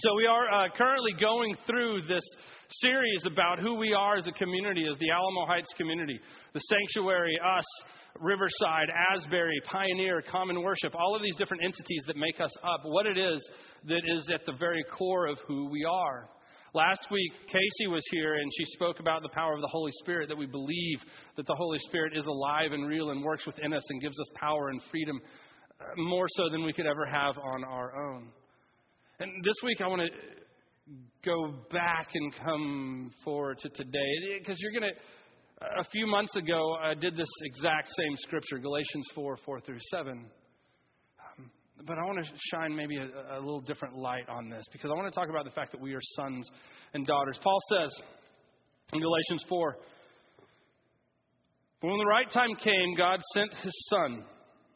So, we are uh, currently going through this series about who we are as a community, as the Alamo Heights community, the sanctuary, us, Riverside, Asbury, Pioneer, Common Worship, all of these different entities that make us up, what it is that is at the very core of who we are. Last week, Casey was here and she spoke about the power of the Holy Spirit, that we believe that the Holy Spirit is alive and real and works within us and gives us power and freedom uh, more so than we could ever have on our own. And this week, I want to go back and come forward to today because you're going to a few months ago, I did this exact same scripture, Galatians 4 4 through 7. Um, but I want to shine maybe a, a little different light on this because I want to talk about the fact that we are sons and daughters. Paul says in Galatians 4 when the right time came, God sent his son,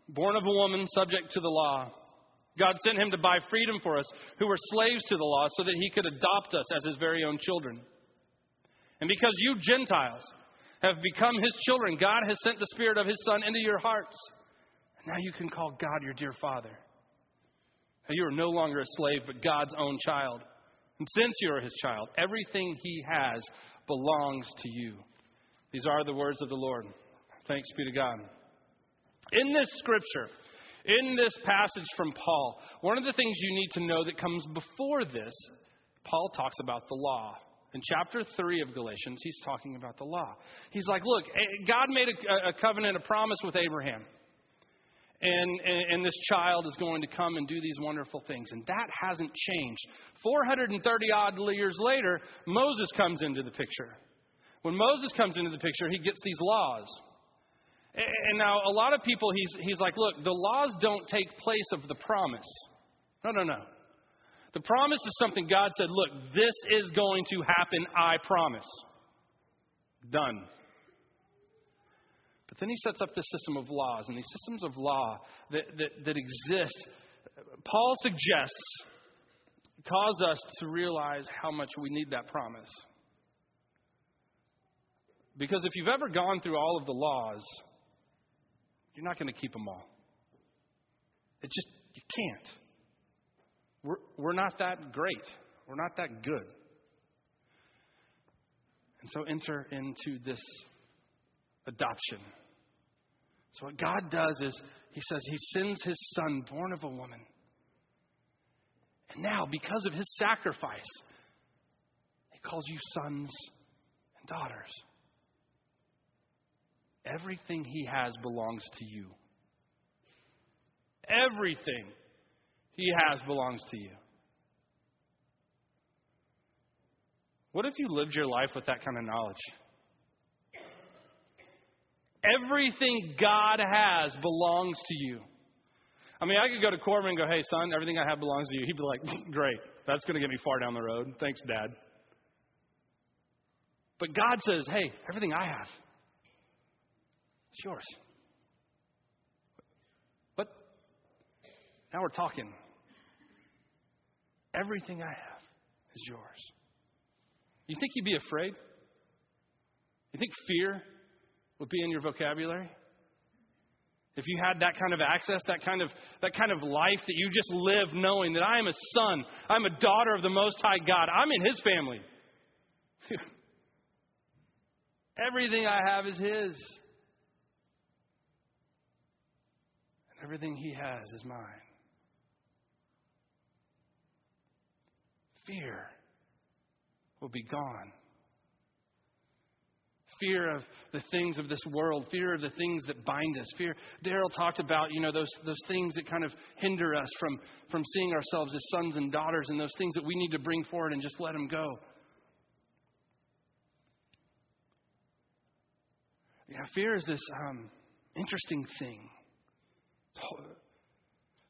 born of a woman, subject to the law. God sent him to buy freedom for us who were slaves to the law so that he could adopt us as his very own children. And because you Gentiles, have become his children. God has sent the Spirit of his Son into your hearts. Now you can call God your dear Father. Now you are no longer a slave, but God's own child. And since you are his child, everything he has belongs to you. These are the words of the Lord. Thanks be to God. In this scripture, in this passage from Paul, one of the things you need to know that comes before this, Paul talks about the law. In chapter 3 of Galatians, he's talking about the law. He's like, look, eh, God made a, a covenant, a promise with Abraham. And, and, and, this child is going to come and do these wonderful things. And that hasn't changed. 430 odd years later, Moses comes into the picture. When Moses comes into the picture, he gets these laws. And now, a lot of people, he's, he's like, look, the laws don't take place of the promise. No, no, no. The promise is something God said, look, this is going to happen, I promise. Done. But then he sets up this system of laws, and these systems of law that, that, that exist, Paul suggests, cause us to realize how much we need that promise. Because if you've ever gone through all of the laws, you're not going to keep them all. It just, you can't. We're, we're not that great. We're not that good. And so enter into this adoption. So, what God does is, He says He sends His Son, born of a woman. And now, because of His sacrifice, He calls you sons and daughters. Everything He has belongs to you. Everything he has belongs to you. What if you lived your life with that kind of knowledge? Everything God has belongs to you. I mean, I could go to Corbin and go, hey, son, everything I have belongs to you. He'd be like, great. That's going to get me far down the road. Thanks, Dad. But God says, hey, everything I have, it's yours. But now we're talking. Everything I have is yours. You think you'd be afraid? You think fear would be in your vocabulary? If you had that kind of access, that kind of, that kind of life that you just live knowing that I am a son, I'm a daughter of the Most High God, I'm in His family. Everything I have is His. And everything He has is mine. fear will be gone. Fear of the things of this world, fear of the things that bind us. Fear. Daryl talked about, you know, those, those things that kind of hinder us from, from seeing ourselves as sons and daughters and those things that we need to bring forward and just let them go. Yeah, fear is this um, interesting thing.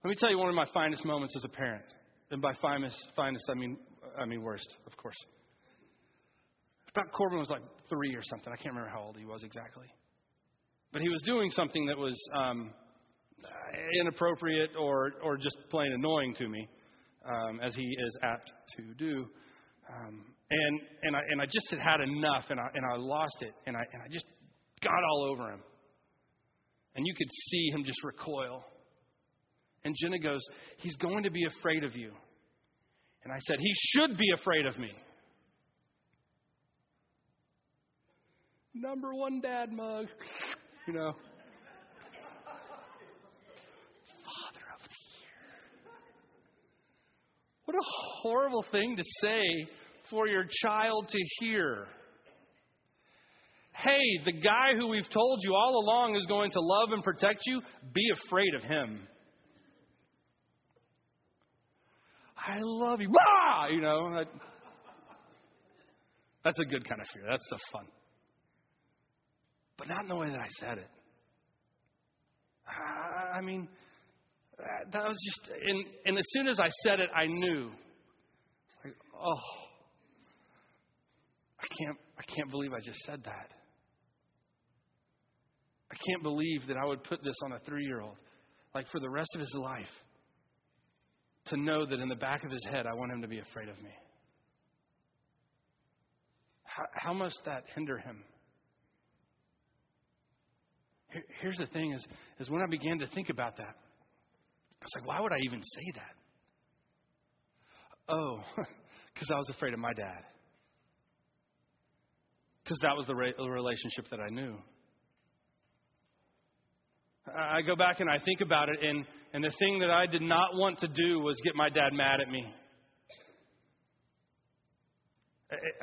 Let me tell you one of my finest moments as a parent. And by finest, finest I mean I mean worst, of course. About Corbin was like three or something. I can't remember how old he was exactly. But he was doing something that was um, inappropriate or, or just plain annoying to me, um, as he is apt to do. Um, and, and, I, and I just had had enough, and I, and I lost it, and I, and I just got all over him. And you could see him just recoil. And Jenna goes, He's going to be afraid of you. And I said, He should be afraid of me. Number one dad mug, you know. Father of the year. What a horrible thing to say for your child to hear. Hey, the guy who we've told you all along is going to love and protect you, be afraid of him. I love you. Rah! You know, that, that's a good kind of fear. That's so fun. But not in the way that I said it. I, mean, that was just, and, and as soon as I said it, I knew. Like, oh, I can't, I can't believe I just said that. I can't believe that I would put this on a three year old, like for the rest of his life to know that in the back of his head, I want him to be afraid of me. How, how must that hinder him? Here, here's the thing is, is when I began to think about that, I was like, why would I even say that? Oh, because I was afraid of my dad. Because that was the relationship that I knew. I go back and I think about it, and, and the thing that I did not want to do was get my dad mad at me.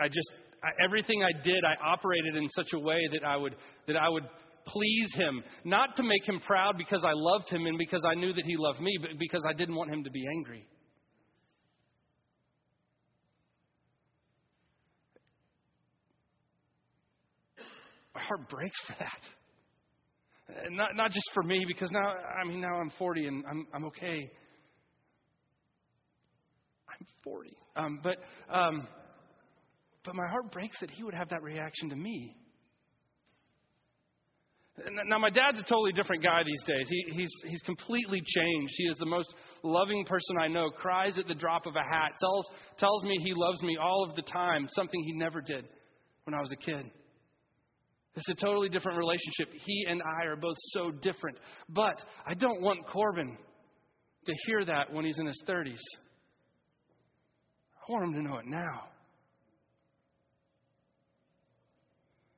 I, just, I, everything I did, I operated in such a way that I would, that I would please him, not to make him proud because I loved him and because I knew that he loved me, but because I didn't want him to be angry. My heart breaks for that. Not, not just for me, because now, I mean, now I'm 40 and I'm, I'm okay. I'm 40. Um, but, um, but my heart breaks that he would have that reaction to me. Now, my dad's a totally different guy these days. He, he's, he's completely changed. He is the most loving person I know, cries at the drop of a hat, tells, tells me he loves me all of the time, something he never did when I was a kid. It's a totally different relationship. He and I are both so different. But I don't want Corbin to hear that when he's in his 30s. I want him to know it now.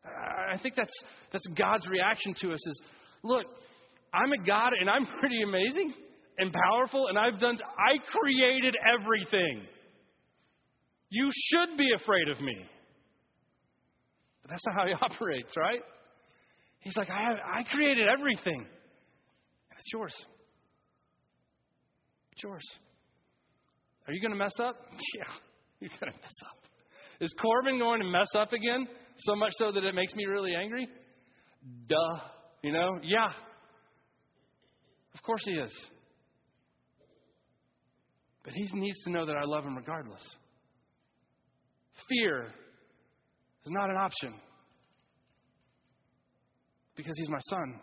I think that's, that's God's reaction to us is, look, I'm a God and I'm pretty amazing and powerful and I've done, I created everything. You should be afraid of me. That's not how he operates, right? He's like, I, I created everything. It's yours. It's yours. Are you going to mess up? Yeah, you're going to mess up. Is Corbin going to mess up again? So much so that it makes me really angry? Duh. You know? Yeah. Of course he is. But he needs to know that I love him regardless. Fear is not an option because he's my son.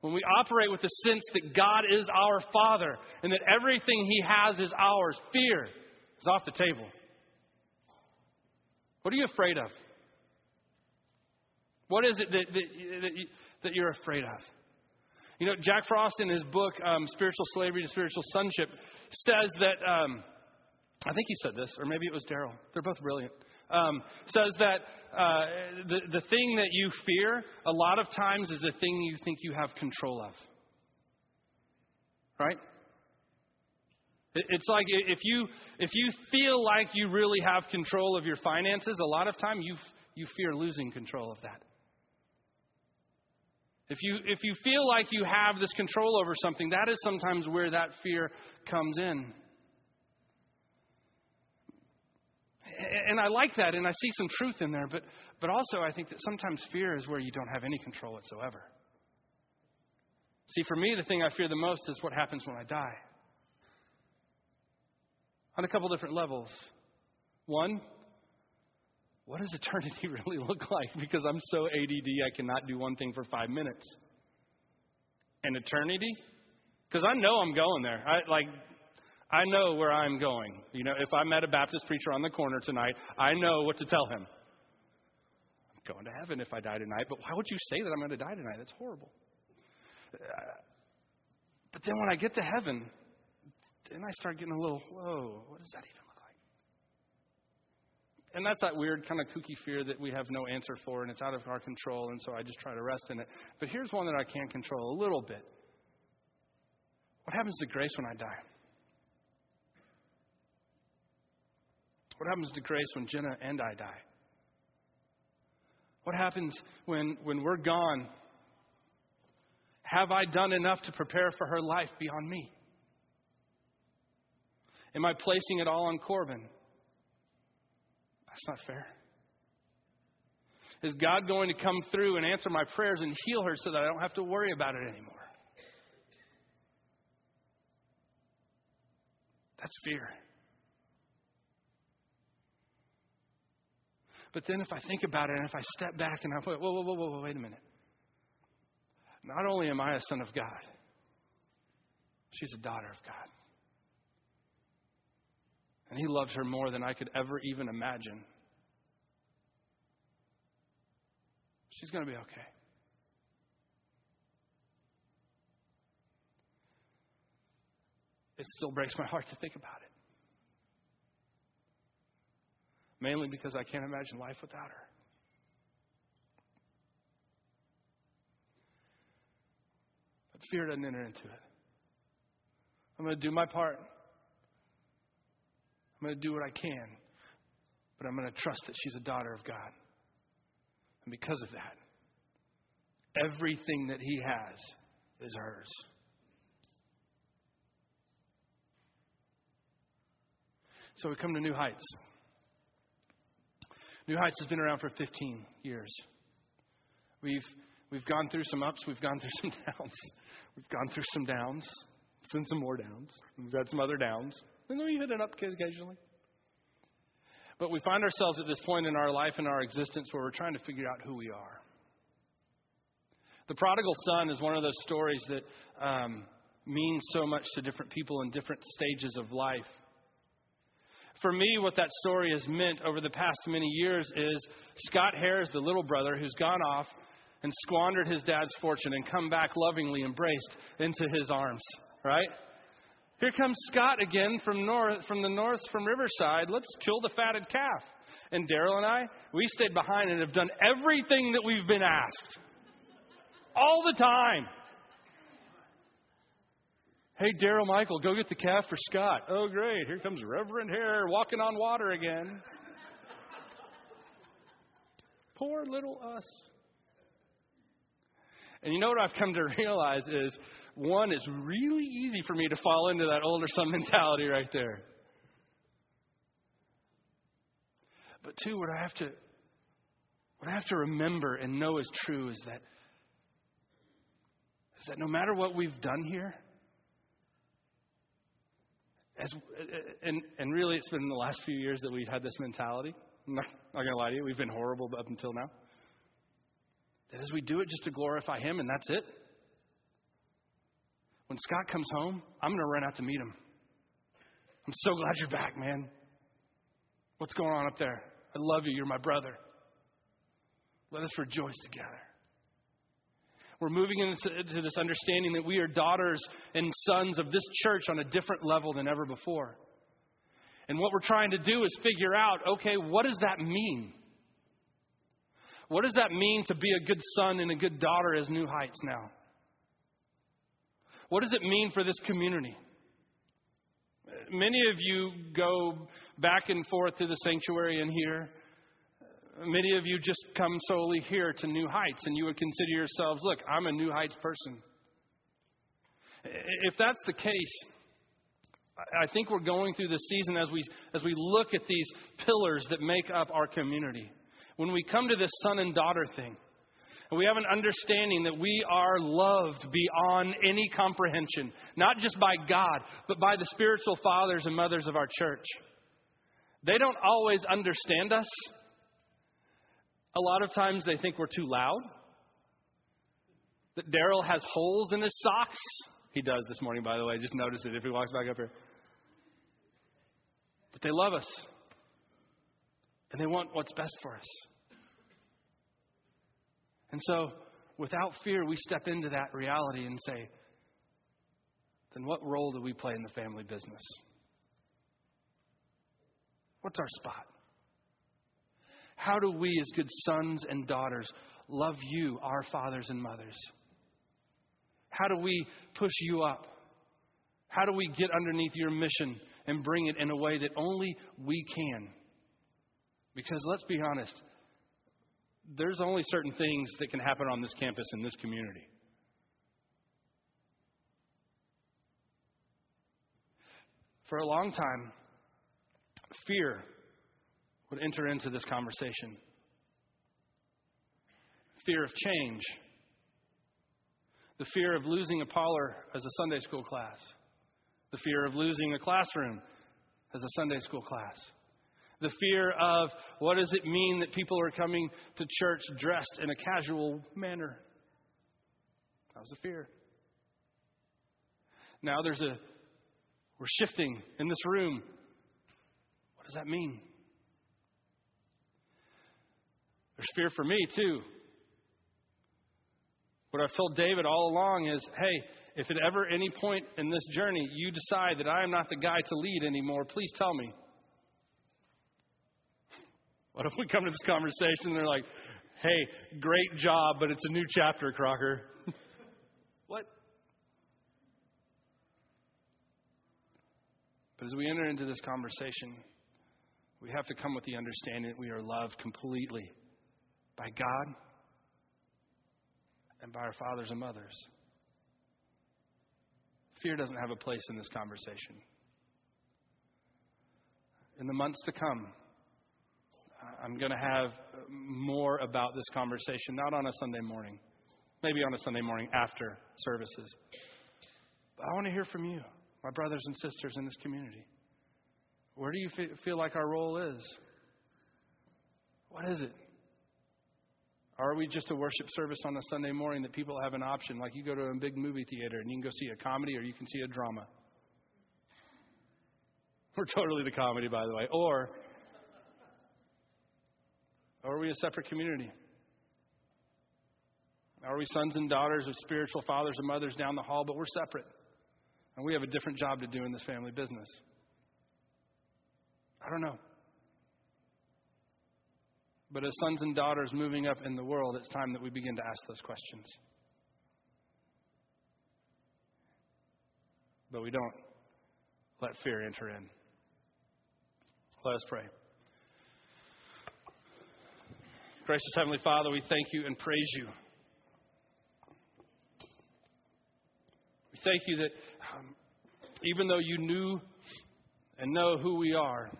When we operate with the sense that God is our Father and that everything he has is ours, fear is off the table. What are you afraid of? What is it that, that, that, you, that you're afraid of? You know, Jack Frost in his book, um, Spiritual Slavery to Spiritual Sonship, says that um, I think he said this, or maybe it was Daryl. They're both brilliant. Um, says that uh, the, the thing that you fear a lot of times is a thing you think you have control of. Right? It's like if you, if you feel like you really have control of your finances, a lot of time you, you fear losing control of that. If you, if you feel like you have this control over something, that is sometimes where that fear comes in. And I like that, and I see some truth in there, but, but also I think that sometimes fear is where you don't have any control whatsoever. See, for me, the thing I fear the most is what happens when I die. On a couple different levels. One, what does eternity really look like? Because I'm so ADD, I cannot do one thing for five minutes. And eternity? Because I know I'm going there. I like I know where I'm going. You know, if I met a Baptist preacher on the corner tonight, I know what to tell him. I'm going to heaven if I die tonight, but why would you say that I'm going to die tonight? That's horrible. Uh, but then when I get to heaven, then I start getting a little, whoa, what does that even look like? And that's that weird kind of kooky fear that we have no answer for and it's out of our control, and so I just try to rest in it. But here's one that I can't control a little bit. What happens to Grace when I die? What happens to Grace when Jenna and I die? What happens when, when we're gone? Have I done enough to prepare for her life beyond me? Am I placing it all on Corbin? That's not fair. Is God going to come through and answer my prayers and heal her so that I don't have to worry about it anymore? That's fear. But then if I think about it and if I step back and I put, whoa, whoa, whoa, whoa, wait a minute. Not only am I a son of God, she's a daughter of God. And he loves her more than I could ever even imagine. She's going to be okay. It still breaks my heart to think about it. Mainly because I can't imagine life without her. But fear doesn't enter into it. I'm going to do my part. I'm going to do what I can. But I'm going to trust that she's a daughter of God. And because of that, everything that he has is hers. So we come to New Heights. New Heights has been around for 15 years. We've, we've gone through some ups, we've gone through some downs. We've gone through some downs, been some more downs. We've had some other downs. And then we hit an up occasionally. But we find ourselves at this point in our life and our existence where we're trying to figure out who we are. The prodigal son is one of those stories that um, means so much to different people in different stages of life. For me, what that story has meant over the past many years is Scott Harris, the little brother who's gone off and squandered his dad's fortune and come back lovingly embraced into his arms, right? Here comes Scott again from north from the north from Riverside. Let's kill the fatted calf. And Daryl and I, we stayed behind and have done everything that we've been asked. All the time. Hey, Daryl Michael, go get the calf for Scott. Oh, great. Here comes Reverend Hare walking on water again. Poor little us. And you know what I've come to realize is one, it's really easy for me to fall into that older son mentality right there. But two, what I have to what I have to remember and know is true is that is that no matter what we've done here, as, uh, and, and really it's been in the last few years that we've had this mentality. I'm not, not going to lie to you, we've been horrible up until now. That as we do it just to glorify Him and that's it, when Scott comes home, I'm going to run out to meet him. I'm so glad you're back, man. What's going on up there? I love you. You're my brother. Let us rejoice together. We're moving into this understanding that we are daughters and sons of this church on a different level than ever before. And what we're trying to do is figure out okay, what does that mean? What does that mean to be a good son and a good daughter as New Heights now? What does it mean for this community? Many of you go back and forth to the sanctuary in here. Many of you just come solely here to New Heights, and you would consider yourselves, look, I'm a New Heights person. If that's the case, I think we're going through this season as we, as we look at these pillars that make up our community. When we come to this son and daughter thing, and we have an understanding that we are loved beyond any comprehension, not just by God, but by the spiritual fathers and mothers of our church. They don't always understand us. A lot of times they think we're too loud. That Daryl has holes in his socks. He does this morning, by the way. Just notice it if he walks back up here. But they love us. And they want what's best for us. And so, without fear, we step into that reality and say, then what role do we play in the family business? What's our spot? How do we, as good sons and daughters, love you, our fathers and mothers? How do we push you up? How do we get underneath your mission and bring it in a way that only we can? Because let's be honest, there's only certain things that can happen on this campus in this community. For a long time, fear would enter into this conversation. Fear of change. The fear of losing a parlor as a Sunday school class. The fear of losing a classroom as a Sunday school class. The fear of what does it mean that people are coming to church dressed in a casual manner? That was a fear. Now there's a, we're shifting in this room. What does that mean? There's fear for me, too. What I've told David all along is hey, if at ever any point in this journey you decide that I am not the guy to lead anymore, please tell me. What if we come to this conversation and they're like, hey, great job, but it's a new chapter, Crocker? what? But as we enter into this conversation, we have to come with the understanding that we are loved completely by God and by our fathers and mothers. Fear doesn't have a place in this conversation. In the months to come, I'm going to have more about this conversation, not on a Sunday morning, maybe on a Sunday morning after services. But I want to hear from you, my brothers and sisters in this community. Where do you feel like our role is? What is it? Are we just a worship service on a Sunday morning that people have an option? Like you go to a big movie theater and you can go see a comedy or you can see a drama. We're totally the comedy, by the way. Or, or are we a separate community? Are we sons and daughters of spiritual fathers and mothers down the hall, but we're separate? And we have a different job to do in this family business. I don't know. But as sons and daughters moving up in the world, it's time that we begin to ask those questions. But we don't let fear enter in. Let us pray. Gracious Heavenly Father, we thank you and praise you. We thank you that um, even though you knew and know who we are,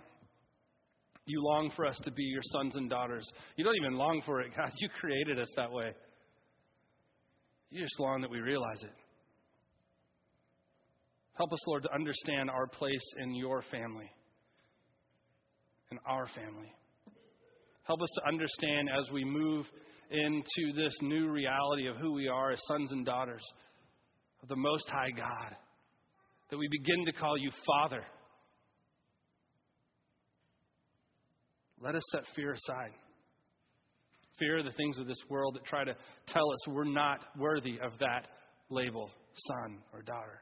you long for us to be your sons and daughters. You don't even long for it, God. You created us that way. You just long that we realize it. Help us, Lord, to understand our place in your family, in our family. Help us to understand as we move into this new reality of who we are as sons and daughters of the Most High God, that we begin to call you Father Let us set fear aside. Fear of the things of this world that try to tell us we're not worthy of that label, son or daughter.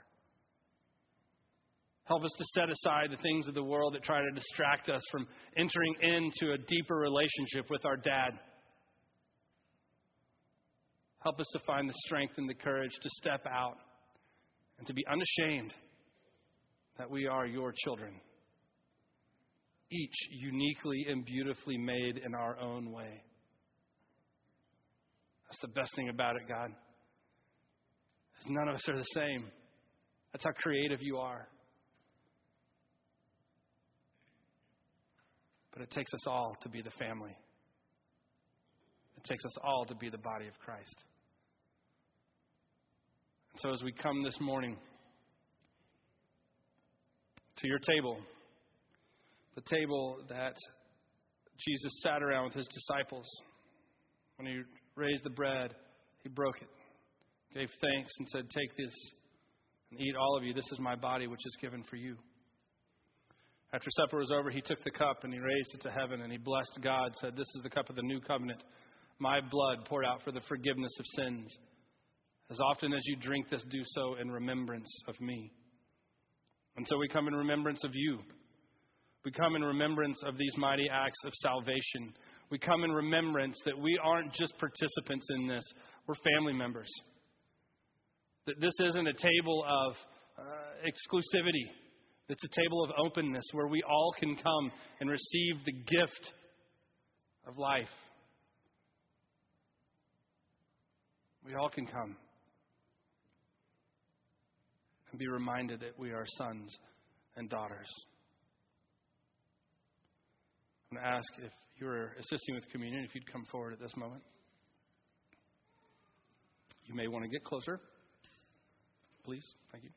Help us to set aside the things of the world that try to distract us from entering into a deeper relationship with our dad. Help us to find the strength and the courage to step out and to be unashamed that we are your children each uniquely and beautifully made in our own way. That's the best thing about it, God. None of us are the same. That's how creative you are. But it takes us all to be the family. It takes us all to be the body of Christ. And so as we come this morning to your table, the table that Jesus sat around with his disciples. When he raised the bread, he broke it, gave thanks, and said, Take this and eat all of you. This is my body, which is given for you. After supper was over, he took the cup and he raised it to heaven and he blessed God, said, This is the cup of the new covenant, my blood poured out for the forgiveness of sins. As often as you drink this, do so in remembrance of me. And so we come in remembrance of you. We come in remembrance of these mighty acts of salvation. We come in remembrance that we aren't just participants in this, we're family members. That this isn't a table of uh, exclusivity, it's a table of openness where we all can come and receive the gift of life. We all can come and be reminded that we are sons and daughters. Going to ask if you're assisting with communion, if you'd come forward at this moment. You may want to get closer. Please. Thank you.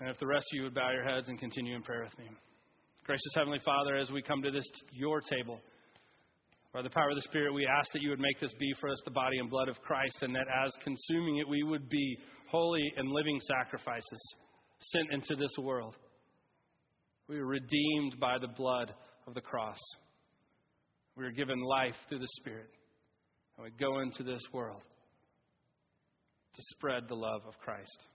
And if the rest of you would bow your heads and continue in prayer with me. Gracious Heavenly Father, as we come to this, your table, by the power of the Spirit, we ask that you would make this be for us the body and blood of Christ, and that as consuming it, we would be holy and living sacrifices sent into this world. We are redeemed by the blood of the cross. We are given life through the Spirit. And we go into this world to spread the love of Christ.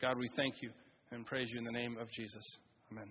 God, we thank you and praise you in the name of Jesus. Amen.